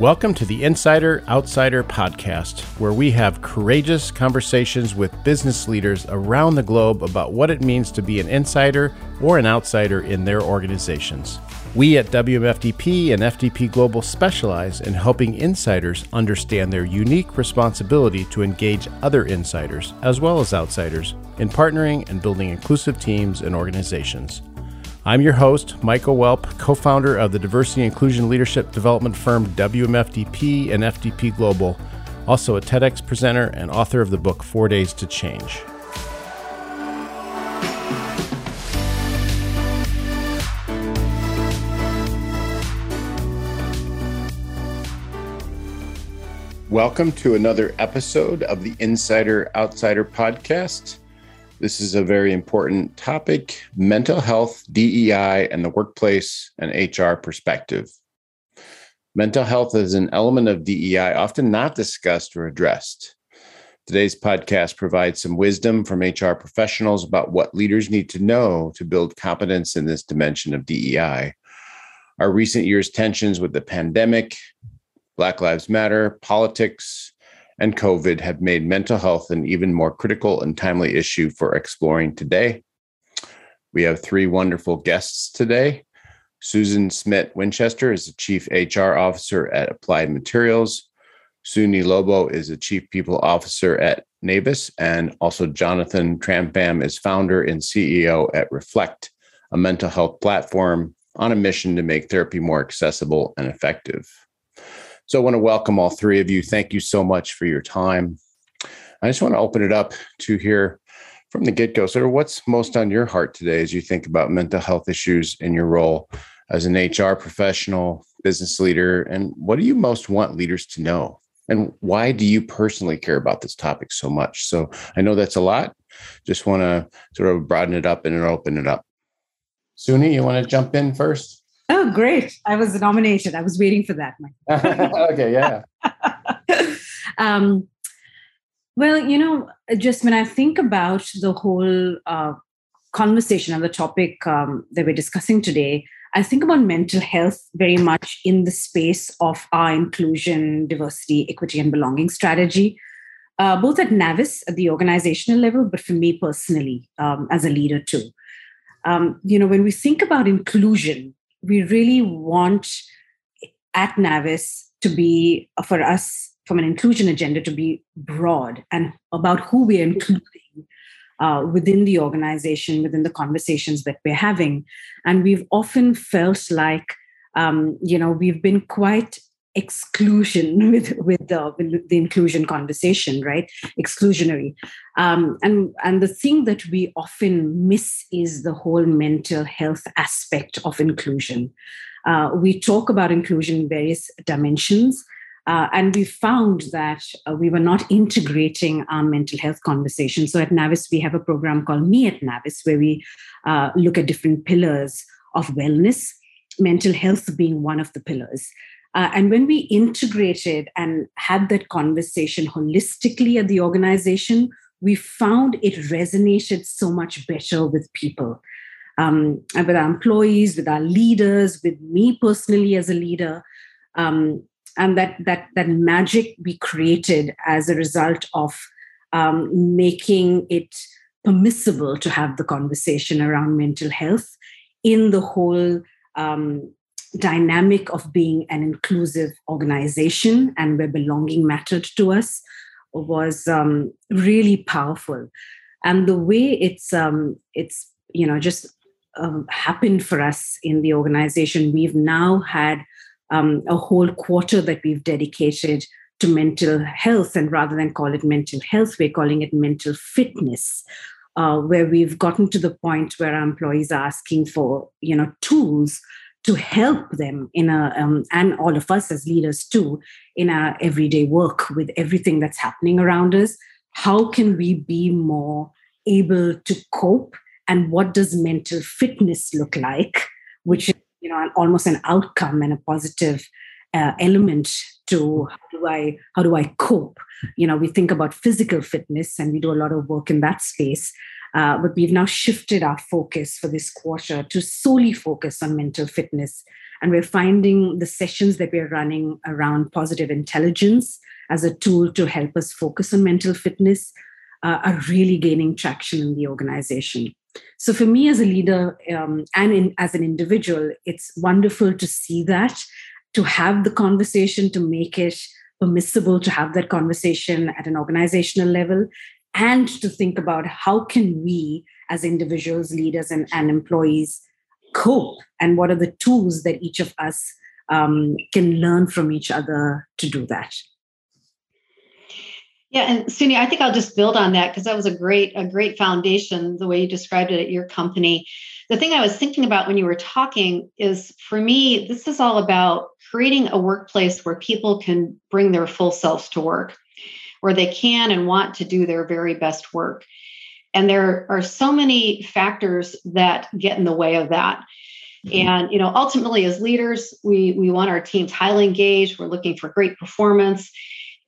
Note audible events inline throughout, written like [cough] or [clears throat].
Welcome to the Insider Outsider podcast, where we have courageous conversations with business leaders around the globe about what it means to be an insider or an outsider in their organizations. We at WMFDP and FDP Global specialize in helping insiders understand their unique responsibility to engage other insiders, as well as outsiders, in partnering and building inclusive teams and organizations. I'm your host, Michael Welp, co founder of the diversity inclusion leadership development firm WMFDP and FDP Global, also a TEDx presenter and author of the book Four Days to Change. Welcome to another episode of the Insider Outsider podcast. This is a very important topic mental health, DEI, and the workplace and HR perspective. Mental health is an element of DEI often not discussed or addressed. Today's podcast provides some wisdom from HR professionals about what leaders need to know to build competence in this dimension of DEI. Our recent years' tensions with the pandemic, Black Lives Matter, politics, and COVID have made mental health an even more critical and timely issue for exploring today. We have three wonderful guests today. Susan Schmitt Winchester is the Chief HR Officer at Applied Materials. Suni Lobo is the Chief People Officer at Navis, and also Jonathan TranPham is founder and CEO at Reflect, a mental health platform on a mission to make therapy more accessible and effective. So I want to welcome all three of you. Thank you so much for your time. I just want to open it up to hear from the get go. Of what's most on your heart today as you think about mental health issues in your role as an HR professional, business leader, and what do you most want leaders to know? And why do you personally care about this topic so much? So I know that's a lot. Just want to sort of broaden it up and open it up. Suni, you want to jump in first? Oh, great. I was nominated. I was waiting for that. [laughs] okay, yeah. [laughs] um, well, you know, just when I think about the whole uh, conversation and the topic um, that we're discussing today, I think about mental health very much in the space of our inclusion, diversity, equity, and belonging strategy, uh, both at Navis at the organizational level, but for me personally um, as a leader too. Um, you know, when we think about inclusion, we really want at Navis to be, for us, from an inclusion agenda, to be broad and about who we're including uh, within the organization, within the conversations that we're having. And we've often felt like, um, you know, we've been quite exclusion [laughs] with with the, the inclusion conversation right? Exclusionary. Um, and and the thing that we often miss is the whole mental health aspect of inclusion. Uh, we talk about inclusion in various dimensions uh, and we found that uh, we were not integrating our mental health conversation. So at navis we have a program called me at navis where we uh, look at different pillars of wellness mental health being one of the pillars uh, and when we integrated and had that conversation holistically at the organization, we found it resonated so much better with people, um, with our employees, with our leaders, with me personally as a leader. Um, and that, that, that magic we created as a result of um, making it permissible to have the conversation around mental health in the whole um, dynamic of being an inclusive organization and where belonging mattered to us was um, really powerful. And the way it's um, it's you know just um, happened for us in the organization we've now had um, a whole quarter that we've dedicated to mental health and rather than call it mental health we're calling it mental fitness uh, where we've gotten to the point where our employees are asking for you know tools to help them in a um, and all of us as leaders too in our everyday work with everything that's happening around us. How can we be more able to cope? And what does mental fitness look like? Which is you know almost an outcome and a positive uh, element to how do i how do i cope? You know we think about physical fitness and we do a lot of work in that space uh, but we've now shifted our focus for this quarter to solely focus on mental fitness. And we're finding the sessions that we're running around positive intelligence as a tool to help us focus on mental fitness uh, are really gaining traction in the organization. So, for me as a leader um, and in, as an individual, it's wonderful to see that, to have the conversation, to make it permissible to have that conversation at an organizational level, and to think about how can we as individuals, leaders, and, and employees cope and what are the tools that each of us um, can learn from each other to do that yeah and Suni, i think i'll just build on that because that was a great a great foundation the way you described it at your company. The thing i was thinking about when you were talking is for me this is all about creating a workplace where people can bring their full selves to work where they can and want to do their very best work. And there are so many factors that get in the way of that. Mm-hmm. and you know ultimately as leaders we we want our teams highly engaged. We're looking for great performance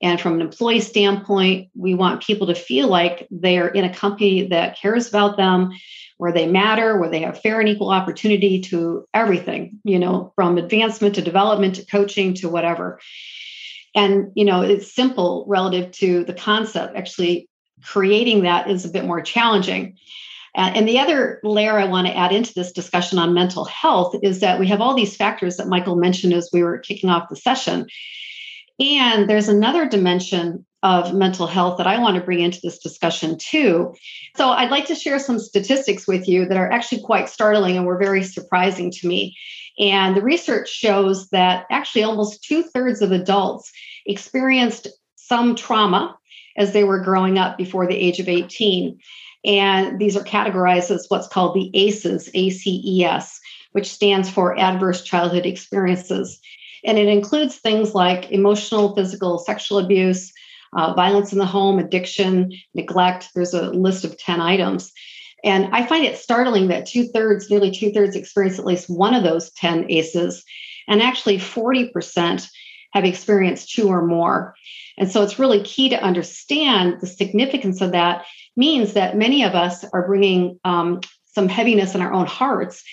and from an employee standpoint we want people to feel like they're in a company that cares about them where they matter where they have fair and equal opportunity to everything you know from advancement to development to coaching to whatever and you know it's simple relative to the concept actually creating that is a bit more challenging. Uh, and the other layer I want to add into this discussion on mental health is that we have all these factors that Michael mentioned as we were kicking off the session. And there's another dimension of mental health that I want to bring into this discussion too. So I'd like to share some statistics with you that are actually quite startling and were very surprising to me. And the research shows that actually almost two thirds of adults experienced some trauma as they were growing up before the age of 18. And these are categorized as what's called the ACEs, ACES, which stands for Adverse Childhood Experiences. And it includes things like emotional, physical, sexual abuse, uh, violence in the home, addiction, neglect. There's a list of 10 items. And I find it startling that two thirds, nearly two thirds, experience at least one of those 10 ACEs. And actually, 40% have experienced two or more. And so it's really key to understand the significance of that means that many of us are bringing um, some heaviness in our own hearts,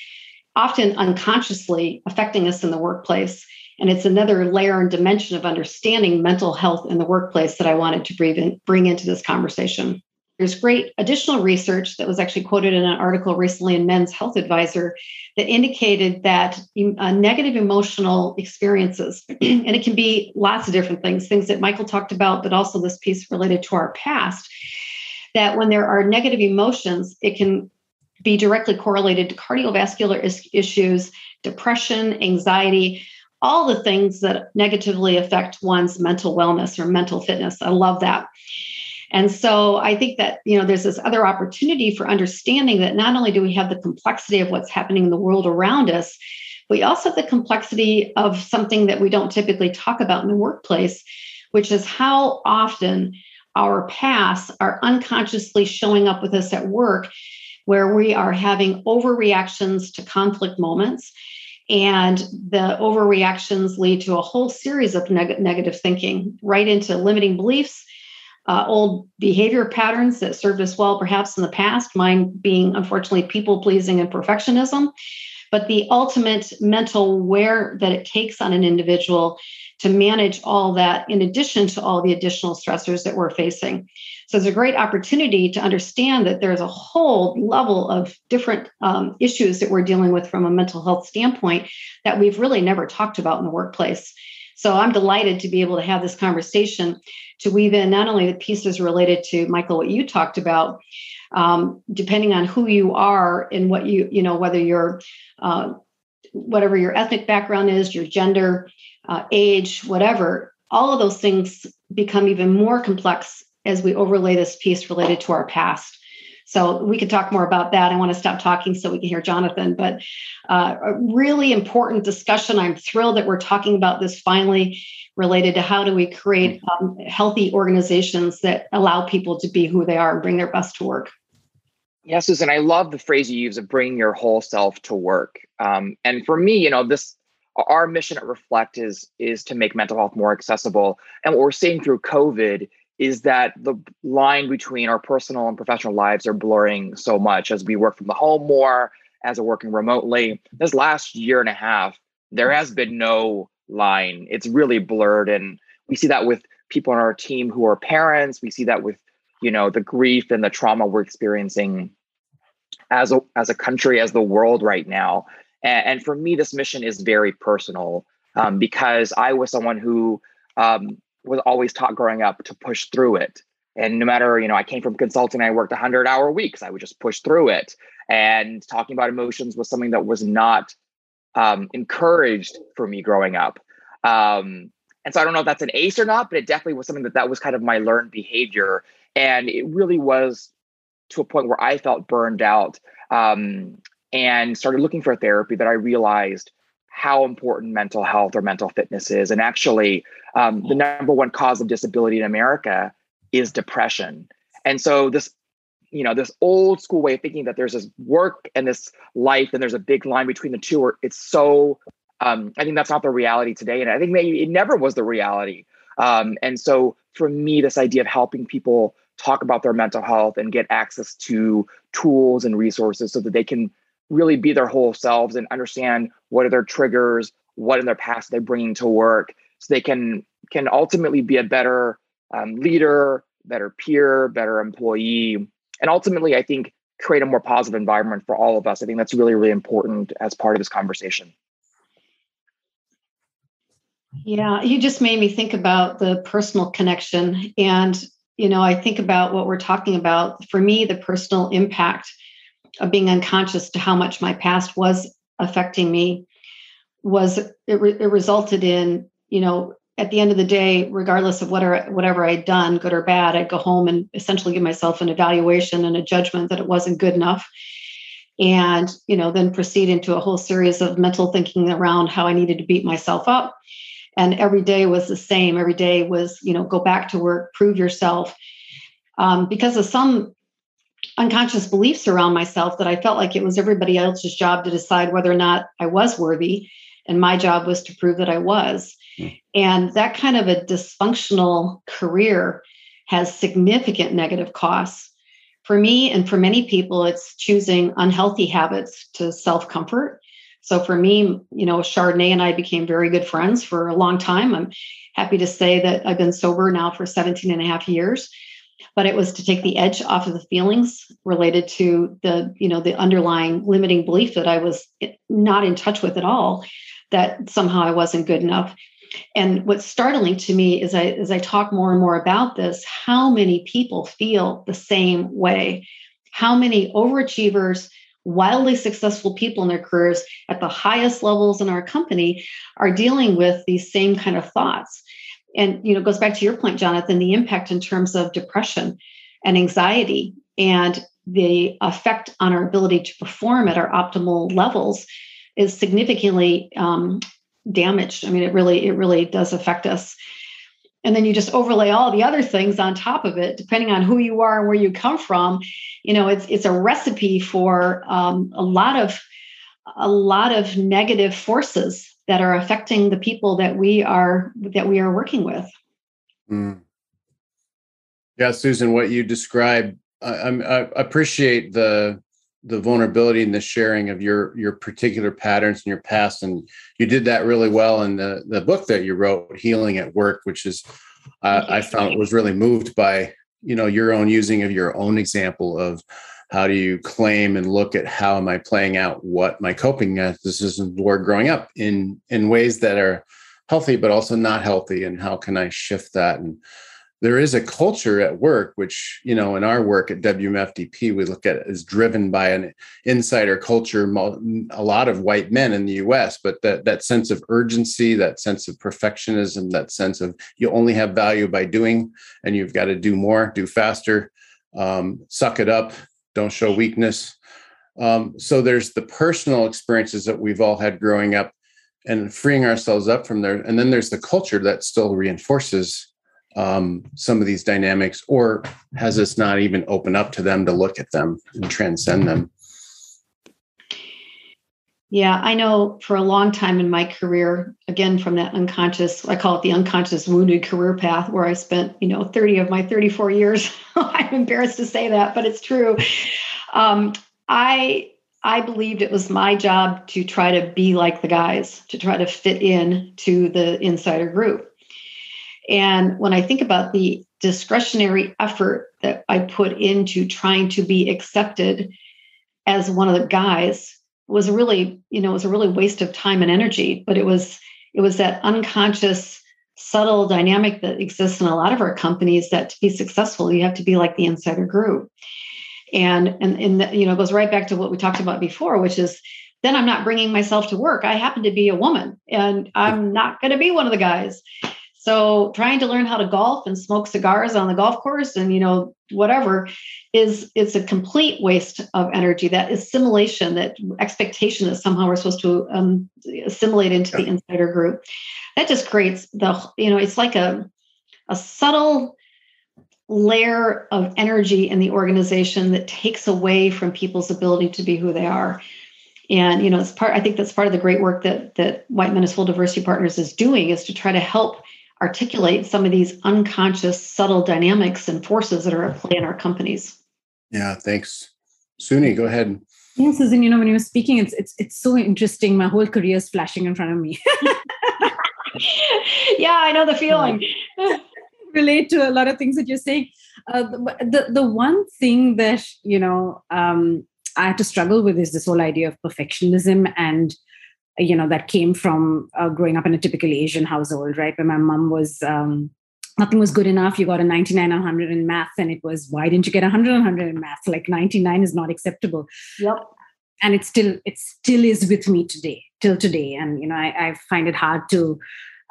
often unconsciously affecting us in the workplace. And it's another layer and dimension of understanding mental health in the workplace that I wanted to bring, in, bring into this conversation. There's great additional research that was actually quoted in an article recently in Men's Health Advisor that indicated that uh, negative emotional experiences, [clears throat] and it can be lots of different things, things that Michael talked about, but also this piece related to our past, that when there are negative emotions, it can be directly correlated to cardiovascular is- issues, depression, anxiety, all the things that negatively affect one's mental wellness or mental fitness. I love that. And so I think that, you know, there's this other opportunity for understanding that not only do we have the complexity of what's happening in the world around us, we also have the complexity of something that we don't typically talk about in the workplace, which is how often our past are unconsciously showing up with us at work where we are having overreactions to conflict moments and the overreactions lead to a whole series of neg- negative thinking right into limiting beliefs uh, old behavior patterns that served us well perhaps in the past, mine being unfortunately people pleasing and perfectionism. But the ultimate mental wear that it takes on an individual to manage all that, in addition to all the additional stressors that we're facing. So it's a great opportunity to understand that there's a whole level of different um, issues that we're dealing with from a mental health standpoint that we've really never talked about in the workplace. So I'm delighted to be able to have this conversation to weave in not only the pieces related to Michael, what you talked about, um, depending on who you are and what you, you know, whether you're, uh, whatever your ethnic background is, your gender, uh, age, whatever, all of those things become even more complex as we overlay this piece related to our past. So we could talk more about that. I want to stop talking so we can hear Jonathan. But uh, a really important discussion. I'm thrilled that we're talking about this finally related to how do we create um, healthy organizations that allow people to be who they are and bring their best to work. Yes, Susan, I love the phrase you use of bringing your whole self to work. Um, and for me, you know, this our mission at Reflect is is to make mental health more accessible. And what we're seeing through COVID is that the line between our personal and professional lives are blurring so much as we work from the home more, as we're working remotely. This last year and a half there has been no line. It's really blurred. And we see that with people on our team who are parents. We see that with, you know, the grief and the trauma we're experiencing as a as a country, as the world right now. And, and for me, this mission is very personal um, because I was someone who um, was always taught growing up to push through it. And no matter, you know, I came from consulting, I worked 100 hour weeks, I would just push through it. And talking about emotions was something that was not um, encouraged for me growing up. Um, and so I don't know if that's an ace or not, but it definitely was something that that was kind of my learned behavior. And it really was to a point where I felt burned out um, and started looking for therapy that I realized how important mental health or mental fitness is. And actually, um, the number one cause of disability in America is depression. And so this, you know, this old school way of thinking that there's this work and this life, and there's a big line between the two, or it's so. Um, I think that's not the reality today, and I think maybe it never was the reality. Um, and so, for me, this idea of helping people talk about their mental health and get access to tools and resources so that they can really be their whole selves and understand what are their triggers, what in their past they're bringing to work, so they can can ultimately be a better um, leader, better peer, better employee, and ultimately, I think create a more positive environment for all of us. I think that's really really important as part of this conversation. Yeah, you just made me think about the personal connection and you know, I think about what we're talking about. For me, the personal impact of being unconscious to how much my past was affecting me was it, re- it resulted in, you know, at the end of the day, regardless of whatever whatever I'd done, good or bad, I'd go home and essentially give myself an evaluation and a judgment that it wasn't good enough. And, you know, then proceed into a whole series of mental thinking around how I needed to beat myself up and every day was the same. Every day was you know go back to work prove yourself. Um, because of some unconscious beliefs around myself that i felt like it was everybody else's job to decide whether or not i was worthy and my job was to prove that i was. Mm. and that kind of a dysfunctional career has significant negative costs. For me and for many people it's choosing unhealthy habits to self-comfort so for me, you know, Chardonnay and I became very good friends for a long time. I'm happy to say that I've been sober now for 17 and a half years. But it was to take the edge off of the feelings related to the, you know, the underlying limiting belief that I was not in touch with at all, that somehow I wasn't good enough. And what's startling to me is I, as I talk more and more about this, how many people feel the same way. How many overachievers wildly successful people in their careers at the highest levels in our company are dealing with these same kind of thoughts. And you know goes back to your point jonathan the impact in terms of depression and anxiety and the effect on our ability to perform at our optimal levels is significantly um, damaged. I mean it really it really does affect us and then you just overlay all the other things on top of it depending on who you are and where you come from you know it's it's a recipe for um, a lot of a lot of negative forces that are affecting the people that we are that we are working with mm. yeah susan what you described I, I appreciate the the vulnerability and the sharing of your your particular patterns in your past and you did that really well in the the book that you wrote healing at work which is uh, i found was really moved by you know your own using of your own example of how do you claim and look at how am i playing out what my coping mechanisms were growing up in in ways that are healthy but also not healthy and how can i shift that and there is a culture at work which you know in our work at wmfdp we look at as driven by an insider culture a lot of white men in the us but that that sense of urgency that sense of perfectionism that sense of you only have value by doing and you've got to do more do faster um, suck it up don't show weakness. Um, so there's the personal experiences that we've all had growing up and freeing ourselves up from there. And then there's the culture that still reinforces um, some of these dynamics, or has this not even opened up to them to look at them and transcend them? Yeah, I know for a long time in my career, again, from that unconscious, I call it the unconscious wounded career path, where I spent, you know, 30 of my 34 years. [laughs] I'm embarrassed to say that, but it's true. Um, I I believed it was my job to try to be like the guys, to try to fit in to the insider group. And when I think about the discretionary effort that I put into trying to be accepted as one of the guys was really, you know, it was a really waste of time and energy, but it was it was that unconscious subtle dynamic that exists in a lot of our companies that to be successful you have to be like the insider group. And and and the, you know goes right back to what we talked about before which is then i'm not bringing myself to work. I happen to be a woman and i'm not going to be one of the guys so trying to learn how to golf and smoke cigars on the golf course and you know whatever is it's a complete waste of energy. That assimilation that expectation that somehow we're supposed to um, assimilate into the insider group. That just creates the you know it's like a a subtle layer of energy in the organization that takes away from people's ability to be who they are. And you know it's part i think that's part of the great work that that white full diversity partners is doing is to try to help articulate some of these unconscious subtle dynamics and forces that are at play in our companies. Yeah thanks. Suni go ahead. Yeah susan you know when you were speaking it's it's it's so interesting. My whole career is flashing in front of me. [laughs] Yeah i know the feeling. [laughs] Relate to a lot of things that you're saying. Uh, the, the, the one thing that you know um, I had to struggle with is this whole idea of perfectionism, and you know that came from uh, growing up in a typical Asian household, right? Where my mom was. Um, nothing was good enough. You got a 99 on 100 in math, and it was why didn't you get a 100 on 100 in math? Like 99 is not acceptable. Yep. And it still it still is with me today till today, and you know I, I find it hard to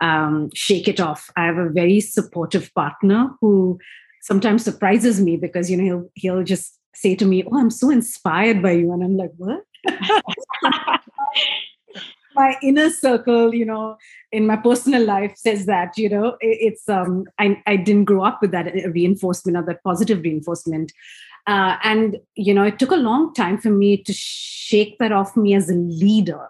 um, shake it off. I have a very supportive partner who sometimes surprises me because you know he'll he'll just say to me, "Oh, I'm so inspired by you," and I'm like, "What?" [laughs] [laughs] my inner circle, you know, in my personal life says that, you know, it's um, I I didn't grow up with that reinforcement or that positive reinforcement. Uh, and you know it took a long time for me to shake that off me as a leader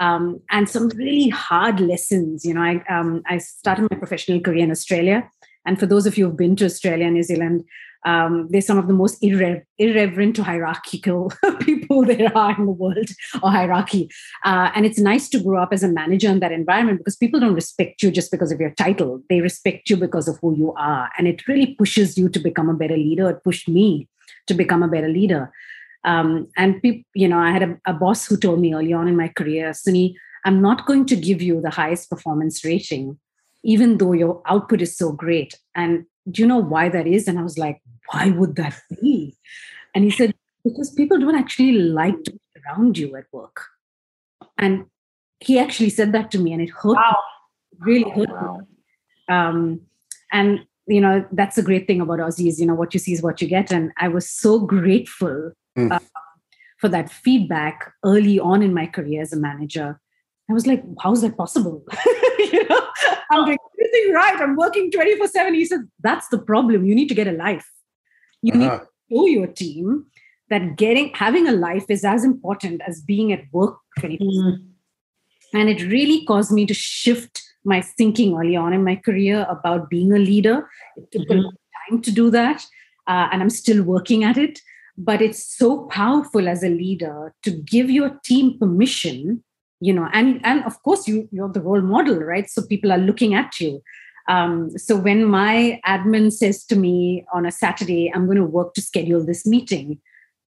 um, and some really hard lessons. You know, I um, I started my professional career in Australia, and for those of you who've been to Australia New Zealand, um, they're some of the most irre- irreverent to hierarchical [laughs] people there are in the world, or hierarchy. Uh, and it's nice to grow up as a manager in that environment because people don't respect you just because of your title; they respect you because of who you are, and it really pushes you to become a better leader. It pushed me to become a better leader. Um, and you know, I had a, a, boss who told me early on in my career, Suni, I'm not going to give you the highest performance rating, even though your output is so great. And do you know why that is? And I was like, why would that be? And he said, because people don't actually like to be around you at work. And he actually said that to me, and it hurt. Wow. Me. It really hurt wow. me. Um, and you know that's the great thing about Aussies. You know what you see is what you get, and I was so grateful mm. uh, for that feedback early on in my career as a manager. I was like, how is that possible? [laughs] you know, [laughs] I'm doing everything right. I'm working 24 7. He said, that's the problem. You need to get a life. You uh-huh. need to show your team that getting having a life is as important as being at work 24 mm. And it really caused me to shift my thinking early on in my career about being a leader. It took mm-hmm. a long time to do that. Uh, and I'm still working at it but it's so powerful as a leader to give your team permission you know and and of course you you're the role model right? So people are looking at you. Um, so when my admin says to me on a saturday i'm going to work to schedule this meeting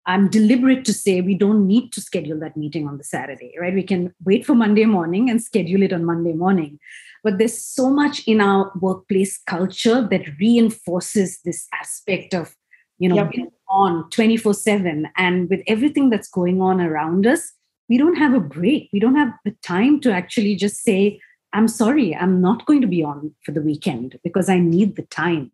i'm deliberate to say we don't need to schedule that meeting on the saturday right? We can wait for monday morning and schedule it on monday morning. But there's so much in our workplace culture that reinforces this aspect of you know yep. on 24 7 and with everything that's going on around us we don't have a break we don't have the time to actually just say i'm sorry i'm not going to be on for the weekend because i need the time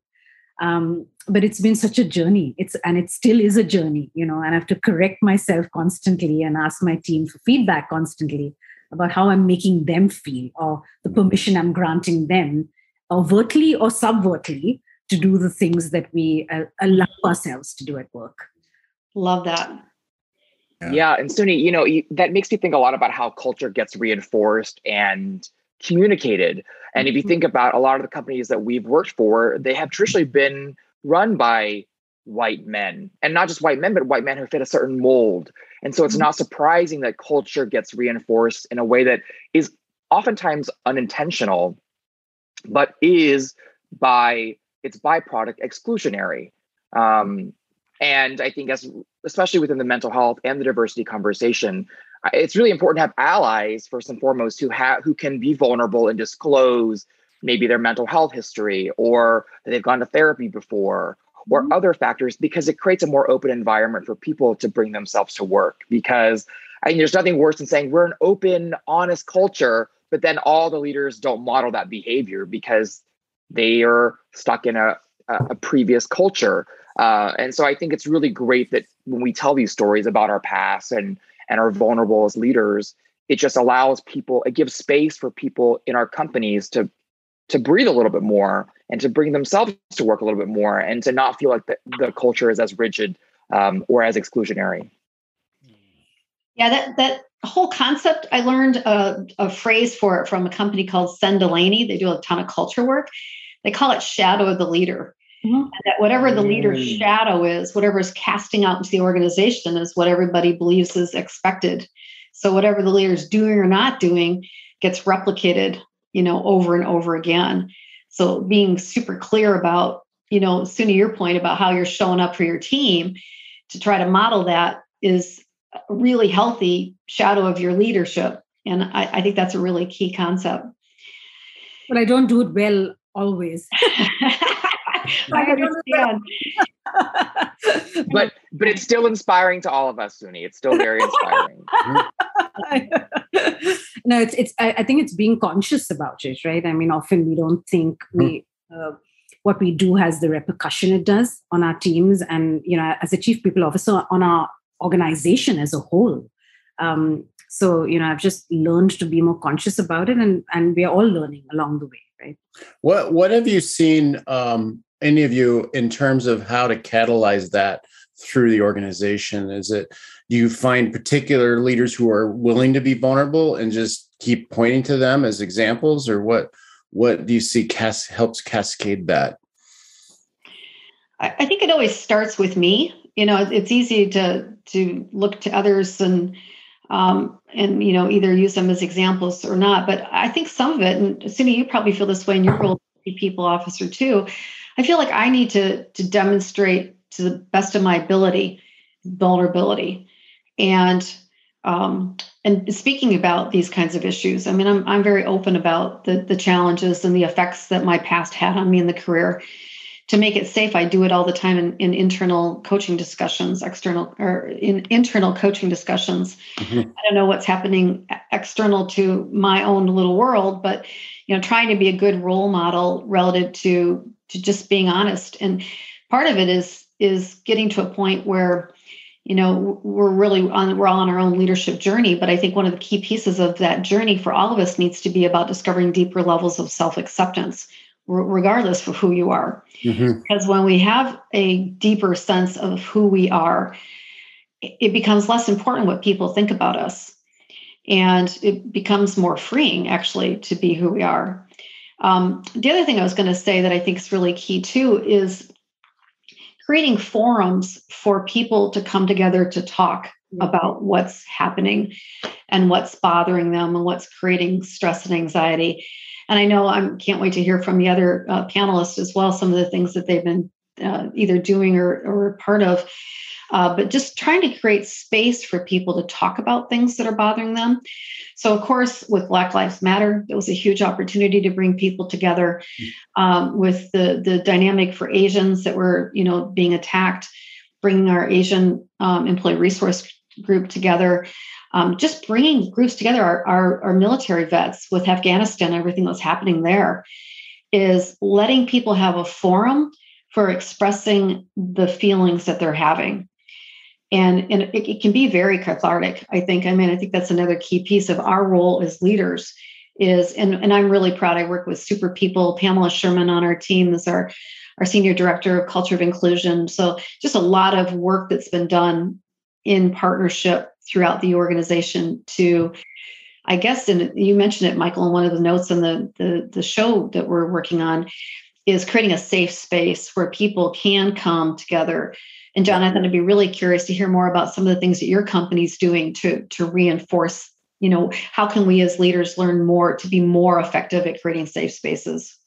um, but it's been such a journey it's and it still is a journey you know and i have to correct myself constantly and ask my team for feedback constantly about how i'm making them feel or the permission i'm granting them overtly or subvertly to do the things that we uh, allow ourselves to do at work. Love that. Yeah, yeah and Suni, you know, you, that makes me think a lot about how culture gets reinforced and communicated. And if you think mm-hmm. about a lot of the companies that we've worked for, they have traditionally been run by white men and not just white men, but white men who fit a certain mold. And so it's mm-hmm. not surprising that culture gets reinforced in a way that is oftentimes unintentional, but is by its byproduct exclusionary. Um, and I think as especially within the mental health and the diversity conversation, it's really important to have allies first and foremost who have who can be vulnerable and disclose maybe their mental health history or that they've gone to therapy before or mm-hmm. other factors because it creates a more open environment for people to bring themselves to work because I mean, there's nothing worse than saying we're an open, honest culture, but then all the leaders don't model that behavior because they are stuck in a, a previous culture. Uh, and so I think it's really great that when we tell these stories about our past and and are vulnerable as leaders, it just allows people, it gives space for people in our companies to to breathe a little bit more and to bring themselves to work a little bit more and to not feel like the, the culture is as rigid um, or as exclusionary. Yeah, that that whole concept, I learned a, a phrase for it from a company called Senn-Delaney. They do a ton of culture work. They call it shadow of the leader. Mm-hmm. That whatever the leader's mm. shadow is, whatever is casting out into the organization is what everybody believes is expected. So whatever the leader's doing or not doing gets replicated, you know, over and over again. So being super clear about, you know, to your point about how you're showing up for your team to try to model that is a really healthy shadow of your leadership. And I, I think that's a really key concept. But I don't do it well always. [laughs] I understand. but but it's still inspiring to all of us, Suni. It's still very inspiring. [laughs] no, it's it's. I, I, think it's being conscious about it, right? I mean, often we don't think we. Uh, what we do has the repercussion it does on our teams and you know as a chief people officer on our organization as a whole um, so you know i've just learned to be more conscious about it and and we're all learning along the way right what what have you seen um, any of you in terms of how to catalyze that through the organization? Is it do you find particular leaders who are willing to be vulnerable and just keep pointing to them as examples, or what? What do you see cas- helps cascade that? I think it always starts with me. You know, it's easy to to look to others and um, and you know either use them as examples or not. But I think some of it, and Suni, you probably feel this way in your role, people officer too. I feel like I need to to demonstrate to the best of my ability vulnerability and um, and speaking about these kinds of issues. I mean, I'm I'm very open about the the challenges and the effects that my past had on me in the career. To make it safe, I do it all the time in, in internal coaching discussions, external or in internal coaching discussions. Mm-hmm. I don't know what's happening external to my own little world, but you know, trying to be a good role model relative to to just being honest. And part of it is is getting to a point where you know we're really on we're all on our own leadership journey. But i think one of the key pieces of that journey for all of us needs to be about discovering deeper levels of self-acceptance regardless of who you are. Mm-hmm. because when we have a deeper sense of who we are it becomes less important what people think about us. And it becomes more freeing actually to be who we are um, the other thing I was going to say that I think is really key too is creating forums for people to come together to talk mm-hmm. about what's happening and what's bothering them and what's creating stress and anxiety. And I know I can't wait to hear from the other uh, panelists as well, some of the things that they've been uh, either doing or, or part of. Uh, but just trying to create space for people to talk about things that are bothering them. So, of course, with Black Lives Matter, it was a huge opportunity to bring people together. Um, with the the dynamic for Asians that were, you know, being attacked, bringing our Asian um, employee resource group together. Um, just bringing groups together, our, our, our military vets with Afghanistan, everything that's happening there, is letting people have a forum for expressing the feelings that they're having. And and it, it, can be very cathartic i think. I mean i think that's another key piece of our role as leaders is and, and i'm really proud. I work with super people. Pamela sherman on our team is our our senior director of culture of inclusion. So just a lot of work that's been done in partnership throughout the organization to i guess and you mentioned it michael in one of the notes on the, the the show that we're working on is creating a safe space where people can come together And Jonathan, I'd be really curious to hear more about some of the things that your company's doing to to reinforce. You know, how can we as leaders learn more to be more effective at creating safe spaces?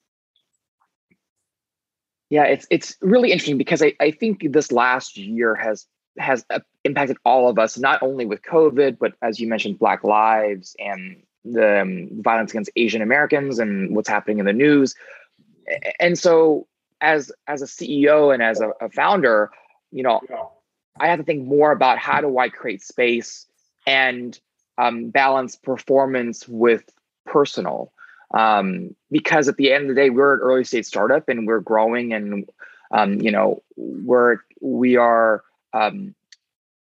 Yeah, it's it's really interesting because I, I think this last year has has uh, impacted all of us, not only with COVID, but as you mentioned, Black Lives and the um, violence against Asian Americans and what's happening in the news. And so, as as a CEO and as a, a founder, you know, I have to think more about how do I create space and um, balance performance with personal. Um, because at the end of the day, we're an early stage startup and we're growing, and um, you know, we're we are um,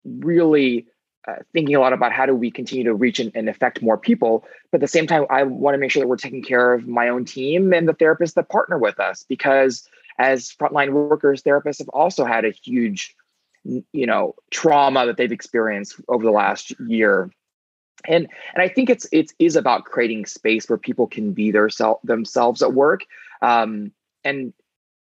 really uh, thinking a lot about how do we continue to reach and, and, affect more people. But at the same time, I want to make sure that we're taking care of my own team and the therapists that partner with us because as frontline workers, therapists have also had a huge, you know, trauma that they've experienced over the last year. And and I think it's it is about creating space where people can be their self themselves at work. Um, and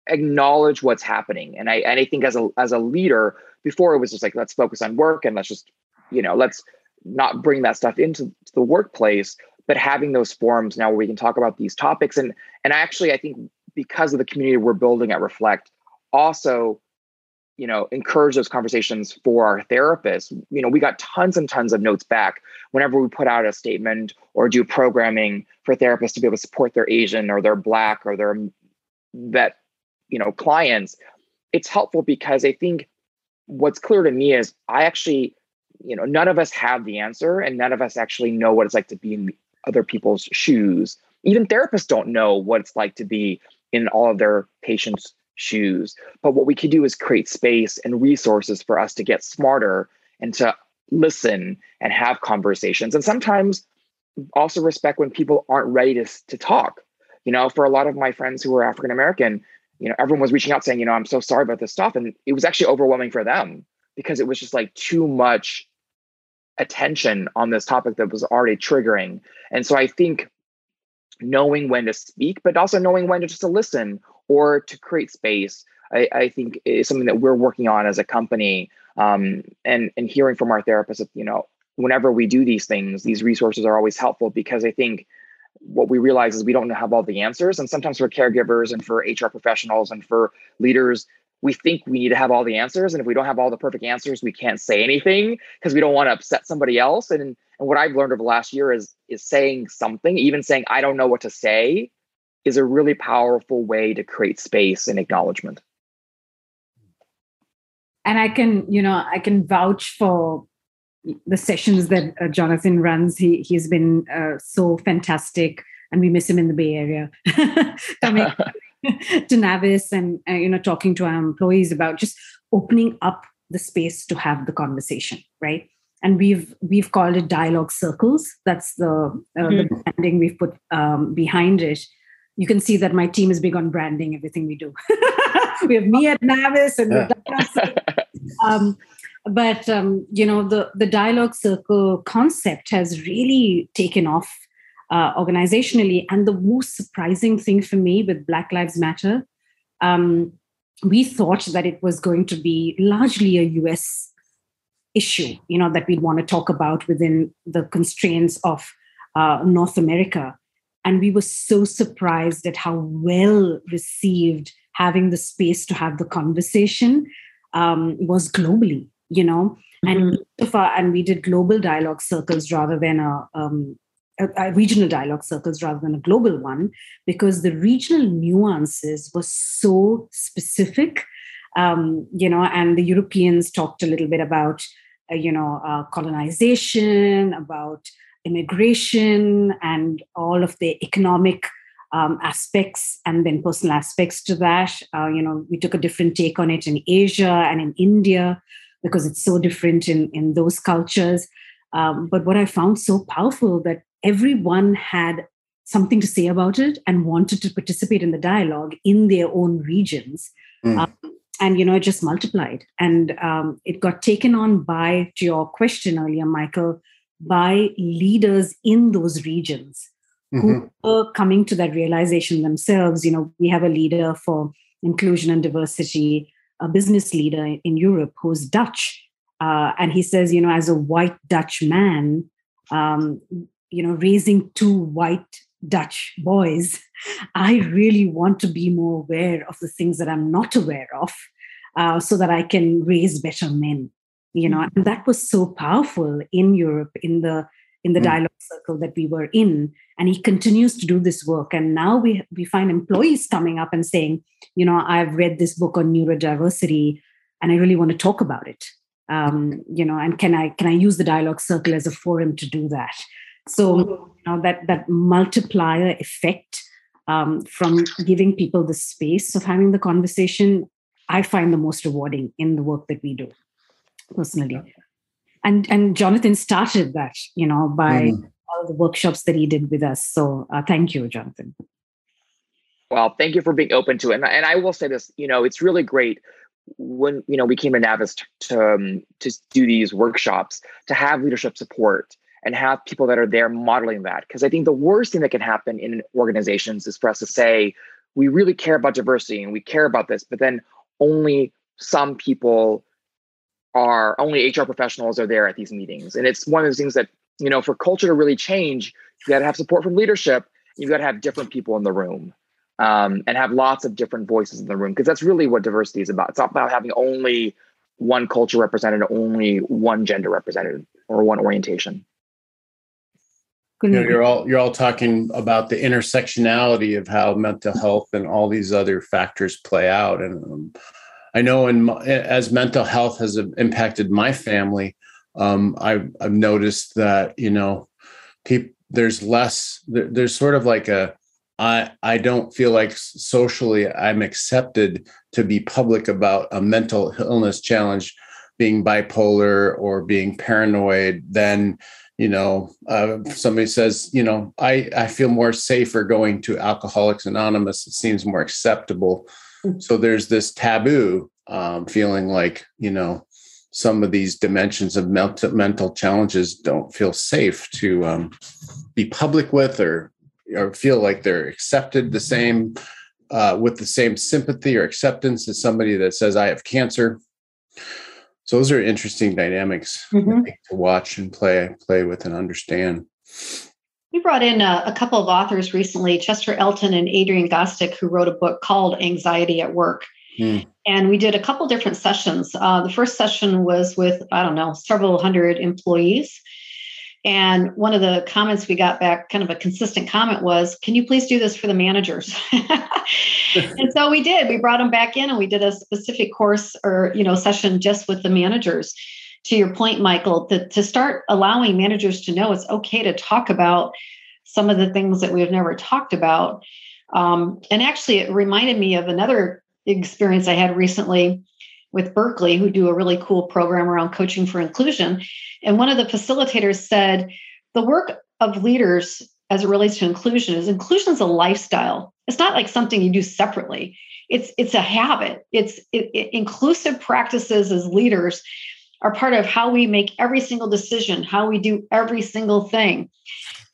acknowledge what's happening. And I and I think as a as a leader, before it was just like let's focus on work and let's just you know let's not bring that stuff into the workplace. But having those forums now where we can talk about these topics and and actually I think because of the community we're building at Reflect, also you know encourage those conversations for our therapists you know we got tons and tons of notes back whenever we put out a statement or do programming for therapists to be able to support their asian or their black or their that you know clients it's helpful because i think what's clear to me is i actually you know none of us have the answer and none of us actually know what it's like to be in other people's shoes. Even therapists don't know what it's like to be in all of their patients shoes. But what we can do is create space and resources for us to get smarter and to listen and have conversations. And sometimes also respect when people aren't ready to, to talk. You know for a lot of my friends who are african american you know, everyone was reaching out saying, you know, I'm so sorry about this stuff. And it was actually overwhelming for them because it was just like too much attention on this topic that was already triggering. And so I think knowing when to speak, but also knowing when to just to listen or to create space, I, I think is something that we're working on as a company. Um, and and hearing from our therapists, you know, whenever we do these things, these resources are always helpful because I think what we realize is we don't have all the answers. And sometimes for caregivers and for HR professionals and for leaders, we think we need to have all the answers. And if we don't have all the perfect answers, we can't say anything because we don't want to upset somebody else. And, and what I've learned over the last year is is saying something, even saying I don't know what to say, is a really powerful way to create space and acknowledgement. And I can, you know, I can vouch for the sessions that uh, Jonathan runs. He he's been uh, so fantastic, and we miss him in the Bay Area. [laughs] Coming [laughs] [laughs] to Navis and uh, you know talking to our employees about just opening up the space to have the conversation, right? And we've we've called it dialogue circles. That's the, uh, mm-hmm. the branding we've put um, behind it. You can see that my team is big on branding everything we do. [laughs] we have me at Navis and yeah. um, but um, you know the the dialogue circle concept has really taken off uh, organizationally. And the most surprising thing for me with black lives matter um, we thought that it was going to be largely a us issue you know that we'd want to talk about within the constraints of uh, north america. And we were so surprised at how well received having the space to have the conversation um, was globally you know? Mm-hmm. and and we did global dialogue circles rather than a, um, a, a, regional dialogue circles rather than a global one because the regional nuances were so specific um, you know and the europeans talked a little bit about uh, you know uh, colonization about immigration and all of the economic um, aspects and then personal aspects to that. Uh, you know, we took a different take on it in Asia and in India because it's so different in, in those cultures. Um, but what I found so powerful that everyone had something to say about it and wanted to participate in the dialogue in their own regions. Mm. Um, and you know it just multiplied and um, it got taken on by to your question earlier michael by leaders in those regions mm-hmm. who were coming to that realization themselves you know we have a leader for inclusion and diversity a business leader in Europe who's Dutch. Uh, and he says, you know, as a white Dutch man, um, you know, raising two white Dutch boys, I really want to be more aware of the things that I'm not aware of uh, so that I can raise better men. You know, and that was so powerful in Europe in the in the mm. dialogue circle that we were in. And he continues to do this work. And now we we find employees coming up and saying you know i've read this book on neurodiversity and i really want to talk about it. Um, you know and can i can i use the dialogue circle as a forum to do that so you know that that multiplier effect um, from giving people the space of having the conversation i find the most rewarding in the work that we do personally. And and jonathan started that you know by mm. all the workshops that he did with us. So uh, thank you jonathan. Well thank you for being open to it. And, and i will say this you know it's really great when you know we came to navis to to, um, to do these workshops to have leadership support and have people that are there modeling that because i think the worst thing that can happen in organizations is for us to say we really care about diversity and we care about this but then only some people are only hr professionals are there at these meetings and it's one of those things that you know for culture to really change you got to have support from leadership you've got to have different people in the room um, and have lots of different voices in the room because that's really what diversity is about. It's not about having only one culture represented, only one gender represented, or one orientation. You know, you're all you're all talking about the intersectionality of how mental health and all these other factors play out, and um, I know in my, as mental health has impacted my family, um, I've I've noticed that you know, people there's less there, there's sort of like a I I don't feel like socially I'm accepted to be public about a mental illness challenge, being bipolar or being paranoid. Then you know uh, somebody says you know I I feel more safer going to Alcoholics Anonymous. It seems more acceptable. Mm-hmm. So there's this taboo um, feeling like you know some of these dimensions of mental mental challenges don't feel safe to um, be public with or or feel like they're accepted the same uh, with the same sympathy or acceptance as somebody that says I have cancer. So those are interesting dynamics mm-hmm. to watch and play play with and understand. We brought in a, a, couple of authors recently, Chester Elton and Adrian Gostick, who wrote a book called Anxiety at Work. Hmm. And we did a couple different sessions. Uh, the first session was with, I don't know, several hundred employees. And one of the comments we got back, kind of a consistent comment, was, Can you please do this for the managers? [laughs] and so we did. We brought them back in and we did a specific course or, you know, session just with the managers. To your point, Michael, to, to start allowing managers to know it's okay to talk about some of the things that we've never talked about. Um, and actually, it reminded me of another experience I had recently with Berkeley, who do a really cool program around coaching for inclusion. And one of the facilitators said, the work of leaders as it relates to inclusion is inclusion is a lifestyle. It's not like something you do separately. It's it's a habit. It's it, it, inclusive practices as leaders are part of how we make every single decision, how we do every single thing.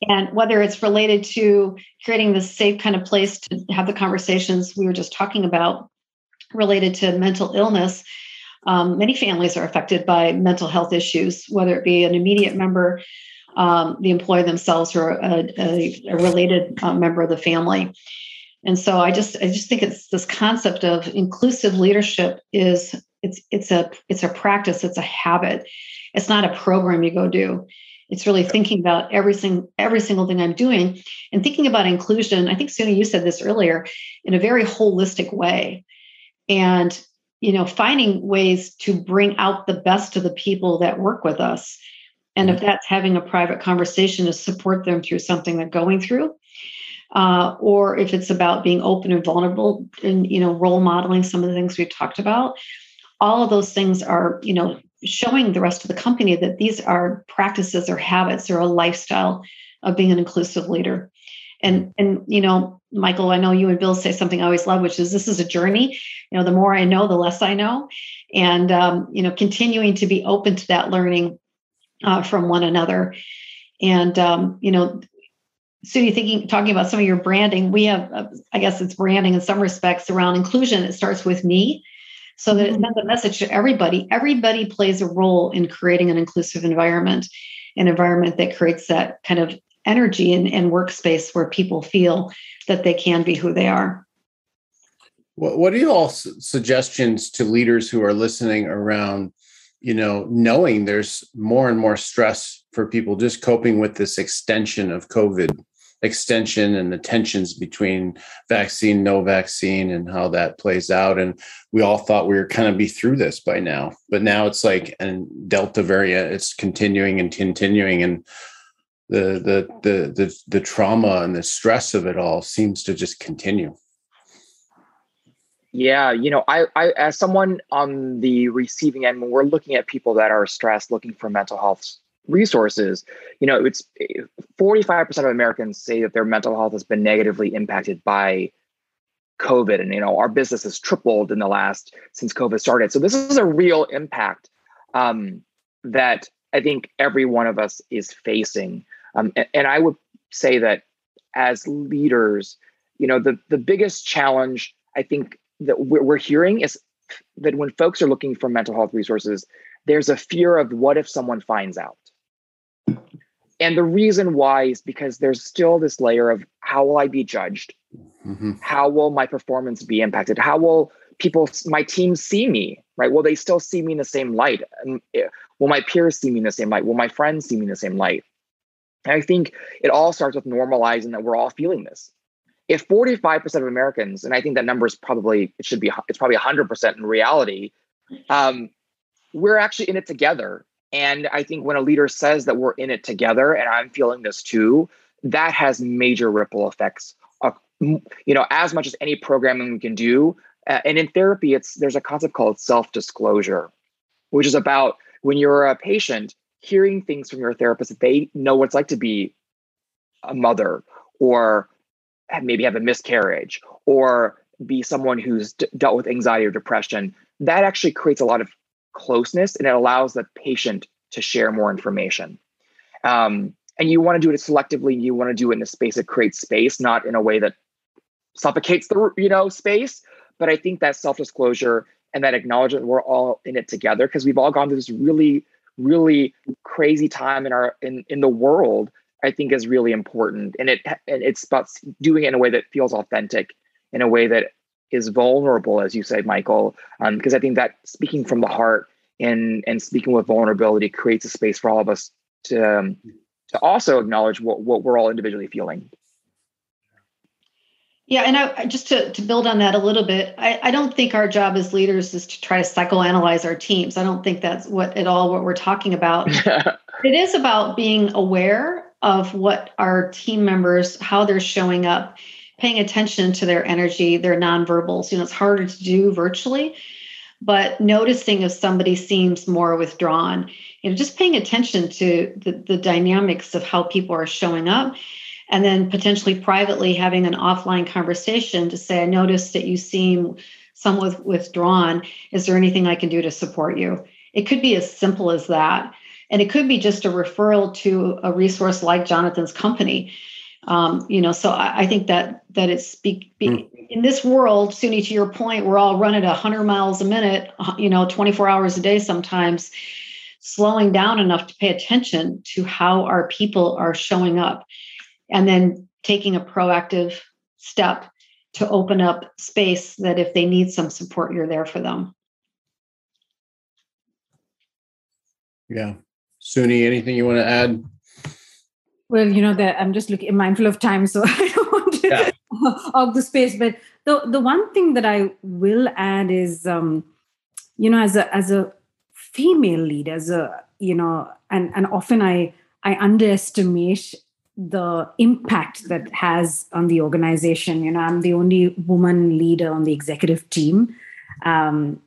And whether it's related to creating the safe kind of place to have the conversations we were just talking about related to mental illness, um, many families are affected by mental health issues, whether it be an immediate member, um, the employer themselves, or a, a, a related uh, member of the family. And so I just I just think it's this concept of inclusive leadership is it's it's a it's a practice, it's a habit. It's not a program you go do. It's really thinking about every single every single thing I'm doing and thinking about inclusion. I think Suni, you said this earlier, in a very holistic way and you know finding ways to bring out the best of the people that work with us and if mm-hmm. that's having a private conversation to support them through something they're going through uh, or if it's about being open and vulnerable and you know role modeling some of the things we've talked about all of those things are you know showing the rest of the company that these are practices or habits or a lifestyle of being an inclusive leader and and you know michael i know you and bill say something i always love which is this is a journey you know the more i know the less i know and um, you know continuing to be open to that learning uh, from one another and um, you know Suni, thinking talking about some of your branding, we have, uh, I guess it's branding in some respects around inclusion. It starts with me. so that it sends a message to everybody. Everybody plays a role in creating an inclusive environment, an environment that creates that kind of energy and, and workspace where people feel that they can be who they are. What, what are you all suggestions to leaders who are listening around, you know, knowing there's more and more stress for people just coping with this extension of COVID extension and the tensions between vaccine, no vaccine, and how that plays out. And we all thought we were kind of be through this by now, but now it's like and Delta variant, it's continuing and continuing, and the the the the the trauma and the stress of it all seems to just continue. Yeah, you know, I, I as someone on the receiving end, when we're looking at people that are stressed, looking for mental health resources, you know, it's 45% of Americans say that their mental health has been negatively impacted by COVID. And, you know, our business has tripled in the last since COVID started. So this is a real impact um, that I think every one of us is facing. Um, and, and I would say that as leaders, you know, the, the biggest challenge I think that we're hearing is that when folks are looking for mental health resources, there's a fear of what if someone finds out? And the reason why is because there's still this layer of how will I be judged? Mm-hmm. How will my performance be impacted? How will people, my team see me, right? Will they still see me in the same light? Eh, will my peers see me in the same light? Will my friends see me in the same light? And I think it all starts with normalizing that we're all feeling this. If 45% of Americans, and I think that number is probably, it should be, it's probably 100% in reality, um, we're actually in it together and I think when a leader says that we're in it together, and I'm feeling this too, that has major ripple effects. Uh, you know, as much as any programming we can do. Uh, and in therapy, it's there's a concept called self-disclosure, which is about when you're a patient hearing things from your therapist that they know what it's like to be a mother or maybe have a miscarriage or be someone who's d- dealt with anxiety or depression that actually creates a lot of closeness and it allows the patient to share more information. Um, and you want to do it selectively. You want to do it in a space that creates space, not in a way that suffocates the you know space. But I think that self disclosure and that acknowledgement we're all in it together because we've all gone through this really really crazy time in our in in the world. I think is really important, and it and it's about doing it in a way that feels authentic, in a way that is vulnerable, as you say, Michael, um, because I think that speaking from the heart and and speaking with vulnerability creates a space for all of us to um, to also acknowledge what what we're all individually feeling. Yeah, and I, just to, to build on that a little bit, I, I don't think our job as leaders is to try to psychoanalyze our teams. I don't think that's what at all what we're talking about. [laughs] it is about being aware of what our team members, how they're showing up, paying attention to their energy, their nonverbals. You know, it's harder to do virtually, but noticing if somebody seems more withdrawn, you know, just paying attention to the, the dynamics of how people are showing up. And then potentially privately having an offline conversation to say, I noticed that you seem somewhat withdrawn. Is there anything I can do to support you? It could be as simple as that. And it could be just a referral to a resource like Jonathan's company um, you know so I, I, think that that it's be, be, mm. in this world Suni to your point we're all running 100 miles a minute you know 24 hours a day sometimes slowing down enough to pay attention to how our people are showing up and then taking a proactive step to open up space that if they need some support you're there for them yeah Suni anything you want to add well, you know that I'm just looking mindful of time, so [laughs] I don't want to yeah. [laughs] of the space. But the the one thing that I will add is, um, you know, as a as a female lead, as a you know, and and often I I underestimate the impact that has on the organization. You know, I'm the only woman leader on the executive team, um,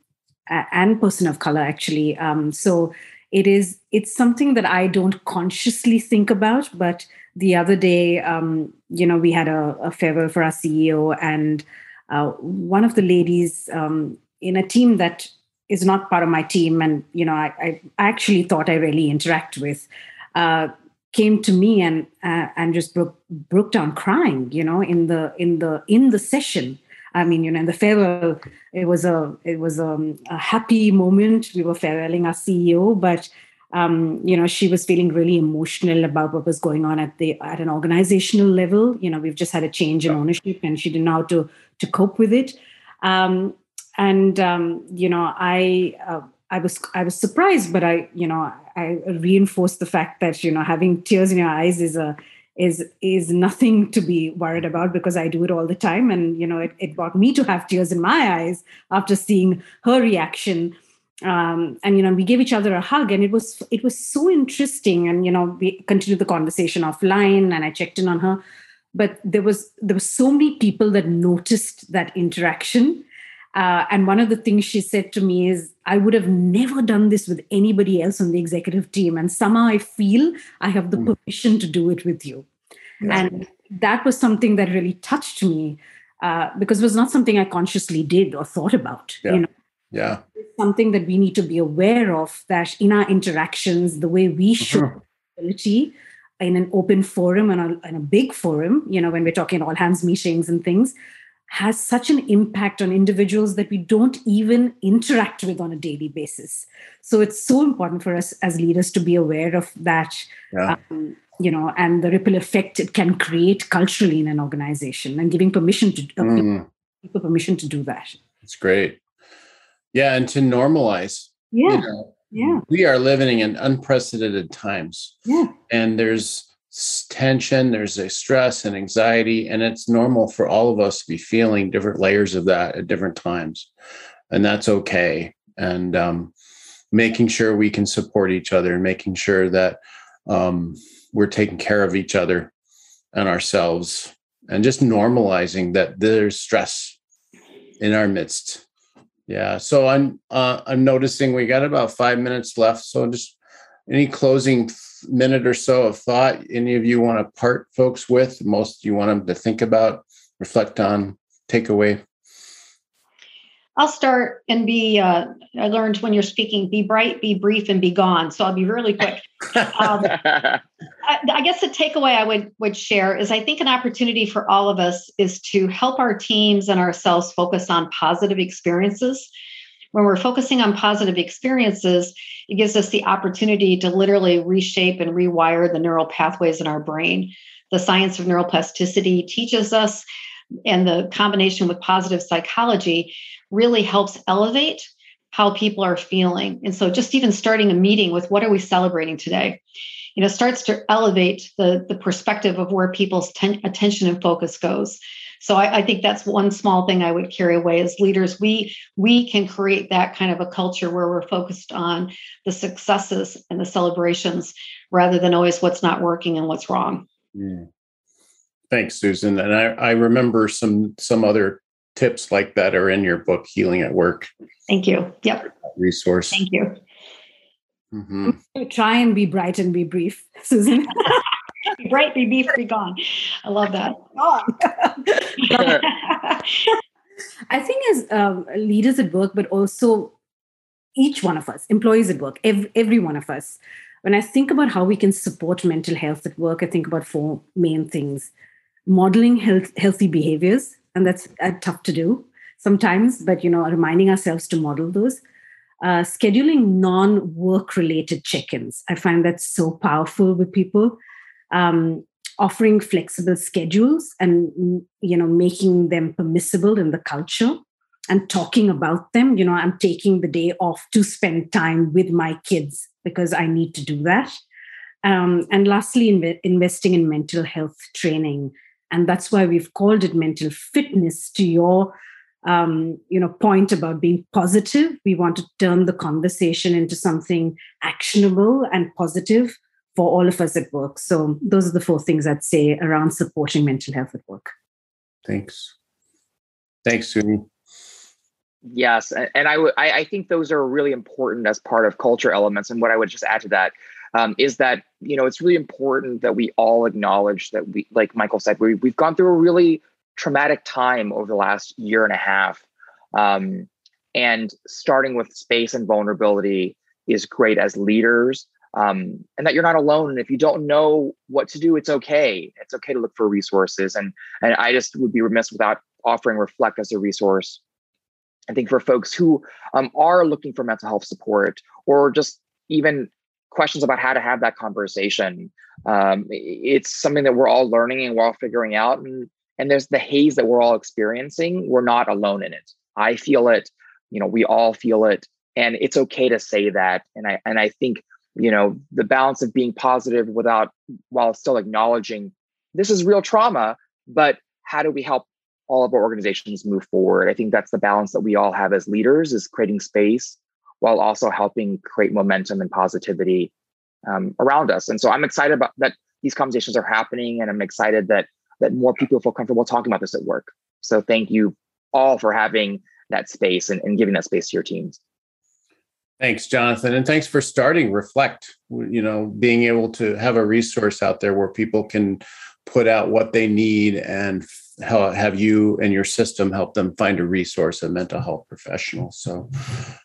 and person of color actually. Um, so it is it's something that i don't consciously think about but the other day um, you know we had a, a, farewell for our ceo and uh, one of the ladies um, in a team that is not part of my team and you know i, I actually thought i really interact with uh, came to me and uh, and just broke broke down crying you know in the in the in the session I mean, you know, in the farewell, it was a it was a, a happy moment. We were farewelling our CEO, but um, you know, she was feeling really emotional about what was going on at the at an organizational level. You know, we've just had a change in ownership, and she didn't know how to to cope with it. Um, and um, you know, I uh, I was I was surprised, but I you know I reinforced the fact that you know having tears in your eyes is a is is nothing to be worried about because I do it all the time, and you know it, it brought me to have tears in my eyes after seeing her reaction. Um, and you know we gave each other a hug and it was it was so interesting. And you know we continued the conversation offline and i checked in on her. But there was there were so many people that noticed that interaction uh, and one of the things she said to me is i would have never done this with anybody else on the executive team and somehow i feel i have the mm. permission to do it with you yeah. and that was something that really touched me uh, because it was not something i consciously did or thought about yeah. you know yeah It's something that we need to be aware of that in our interactions the way we mm-hmm. show uh-huh. ability in an open forum and a, in a big forum you know when we're talking all hands meetings and things has such an impact on individuals that we don't even interact with on a daily basis so it's so important for us as leaders to be aware of that yeah. um, you know and the ripple effect it can create culturally in an organization and giving permission to uh, mm. people permission to do that it's great yeah, and to normalize. Yeah. You know, yeah. We are living in unprecedented times. Yeah. And there's tension, there's a stress and anxiety, and it's normal for all of us to be feeling different layers of that at different times. And that's okay. And um, making sure we can support each other and making sure that um, we're taking care of each other and ourselves and just normalizing that there's stress in our midst yeah. So I'm uh, I'm noticing we got about five minutes left. So just any closing minute or so of thought any of you want to part folks with most you want them to think about reflect on take away I'll start and be. Uh, I learned when you're speaking, be bright, be brief, and be gone. So I'll be really quick. Um, [laughs] I, I, guess the takeaway I would would share is I think an opportunity for all of us is to help our teams and ourselves focus on positive experiences. When we're focusing on positive experiences, it gives us the opportunity to literally reshape and rewire the neural pathways in our brain. The science of neuroplasticity teaches us and the combination with positive psychology really helps elevate how people are feeling. And so just even starting a meeting with what are we celebrating today? You know, starts to elevate the, the perspective of where people's ten- attention and focus goes. So I, I, think that's one small thing I would carry away as leaders. We we can create that kind of a culture where we're focused on the successes and the celebrations rather than always what's not working and what's wrong. Yeah. Thanks, Susan. And I, I remember some some other tips like that are in your book, Healing at Work. Thank you. Yep. Resource. Thank you. Mm-hmm. Try and be bright and be brief, Susan. [laughs] be bright, be brief, be gone. I love that. [laughs] [laughs] [laughs] I think as um, leaders at work, but also each one of us, employees at work, every, every one of us, when I think about how we can support mental health at work, I think about four main things. Modeling health, healthy behaviors, and that's uh, tough to do sometimes but you know reminding ourselves to model those. Uh, scheduling non-work related check-ins. I find that so powerful with people. Um, offering flexible schedules and you know making them permissible in the culture and talking about them. You know i'm taking the day off to spend time with my kids because i need to do that. Um, and lastly inv- investing in mental health training. And that's why we've called it mental fitness to your um, you know point about being positive. We want to turn the conversation into something actionable and positive for all of us at work so those are the four things i'd say around supporting mental health at work thanks thanks Suni. yes and I, w- I think those are really important as part of culture elements and what i would just add to that um, is that you know it's really important that we all acknowledge that we, like Michael said, we, we've gone through a really traumatic time over the last year and a half, um, and starting with space and vulnerability is great as leaders. Um, and that you're not alone. And if you don't know what to do, it's okay. It's okay to look for resources. And and I just would be remiss without offering Reflect as a resource. I think for folks who um, are looking for mental health support or just even questions about how to have that conversation, um, it's something that we're all learning and we're all figuring out. And, and there's the haze that we're all experiencing. We're not alone in it. I feel it. You know, we all feel it, and it's okay to say that. And I and I think you know the balance of being positive without while still acknowledging this is real trauma, but how do we help all of our organizations move forward? I think that's the balance that we all have as leaders is creating space while also helping create momentum and positivity um, around us. And so I'm excited about that these conversations are happening, and I'm excited that that more people feel comfortable talking about this at work. So thank you all for having that space and, and giving that space to your teams. Thanks, Jonathan. And thanks for starting Reflect. You know, being able to have a resource out there where people can put out what they need and have you and your system help them find a resource, a mental health professional. So,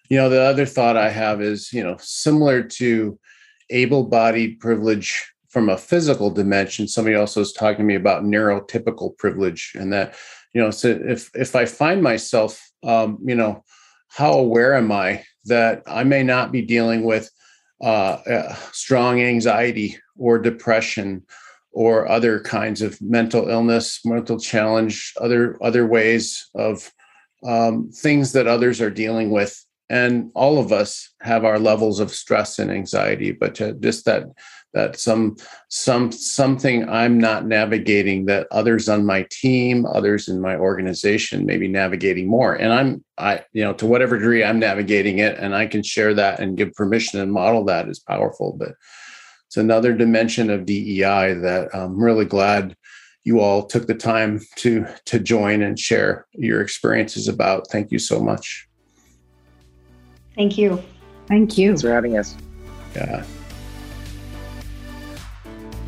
you know, the other thought I have is, you know, similar to able bodied privilege from a physical dimension, somebody else was talking to me about neurotypical privilege and that you know so if if i find myself um, you know how aware am i that i may not be dealing with uh, uh, strong anxiety or depression or other kinds of mental illness mental challenge other other ways of um, things that others are dealing with? And all of us have our levels of stress and anxiety but just that that some some something i'm not navigating that others on my team others in my organization may be navigating more. And i'm i you know to whatever degree i'm navigating it and i can share that and give permission and model that is powerful but it's another dimension of dei that i'm really glad you all took the time to to join and share your experiences about. Thank you so much. Thank you. Thank you. Thanks for having us. Yeah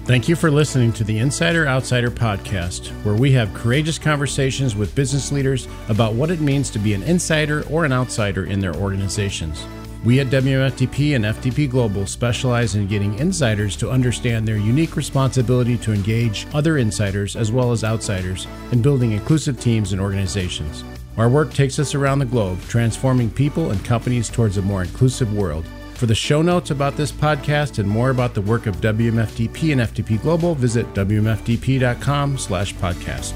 Thank you for listening to the Insider Outsider podcast, where we have courageous conversations with business leaders about what it means to be an insider or an outsider in their organizations. We at WMFDP and FDP Global specialize in getting insiders to understand their unique responsibility to engage other insiders as well as outsiders in building inclusive teams and organizations. Our work takes us around the globe, transforming people and companies towards a more inclusive world. For the show notes about this podcast and more about the work of WMFDP and FDP Global, visit wmfdp.com slash podcast.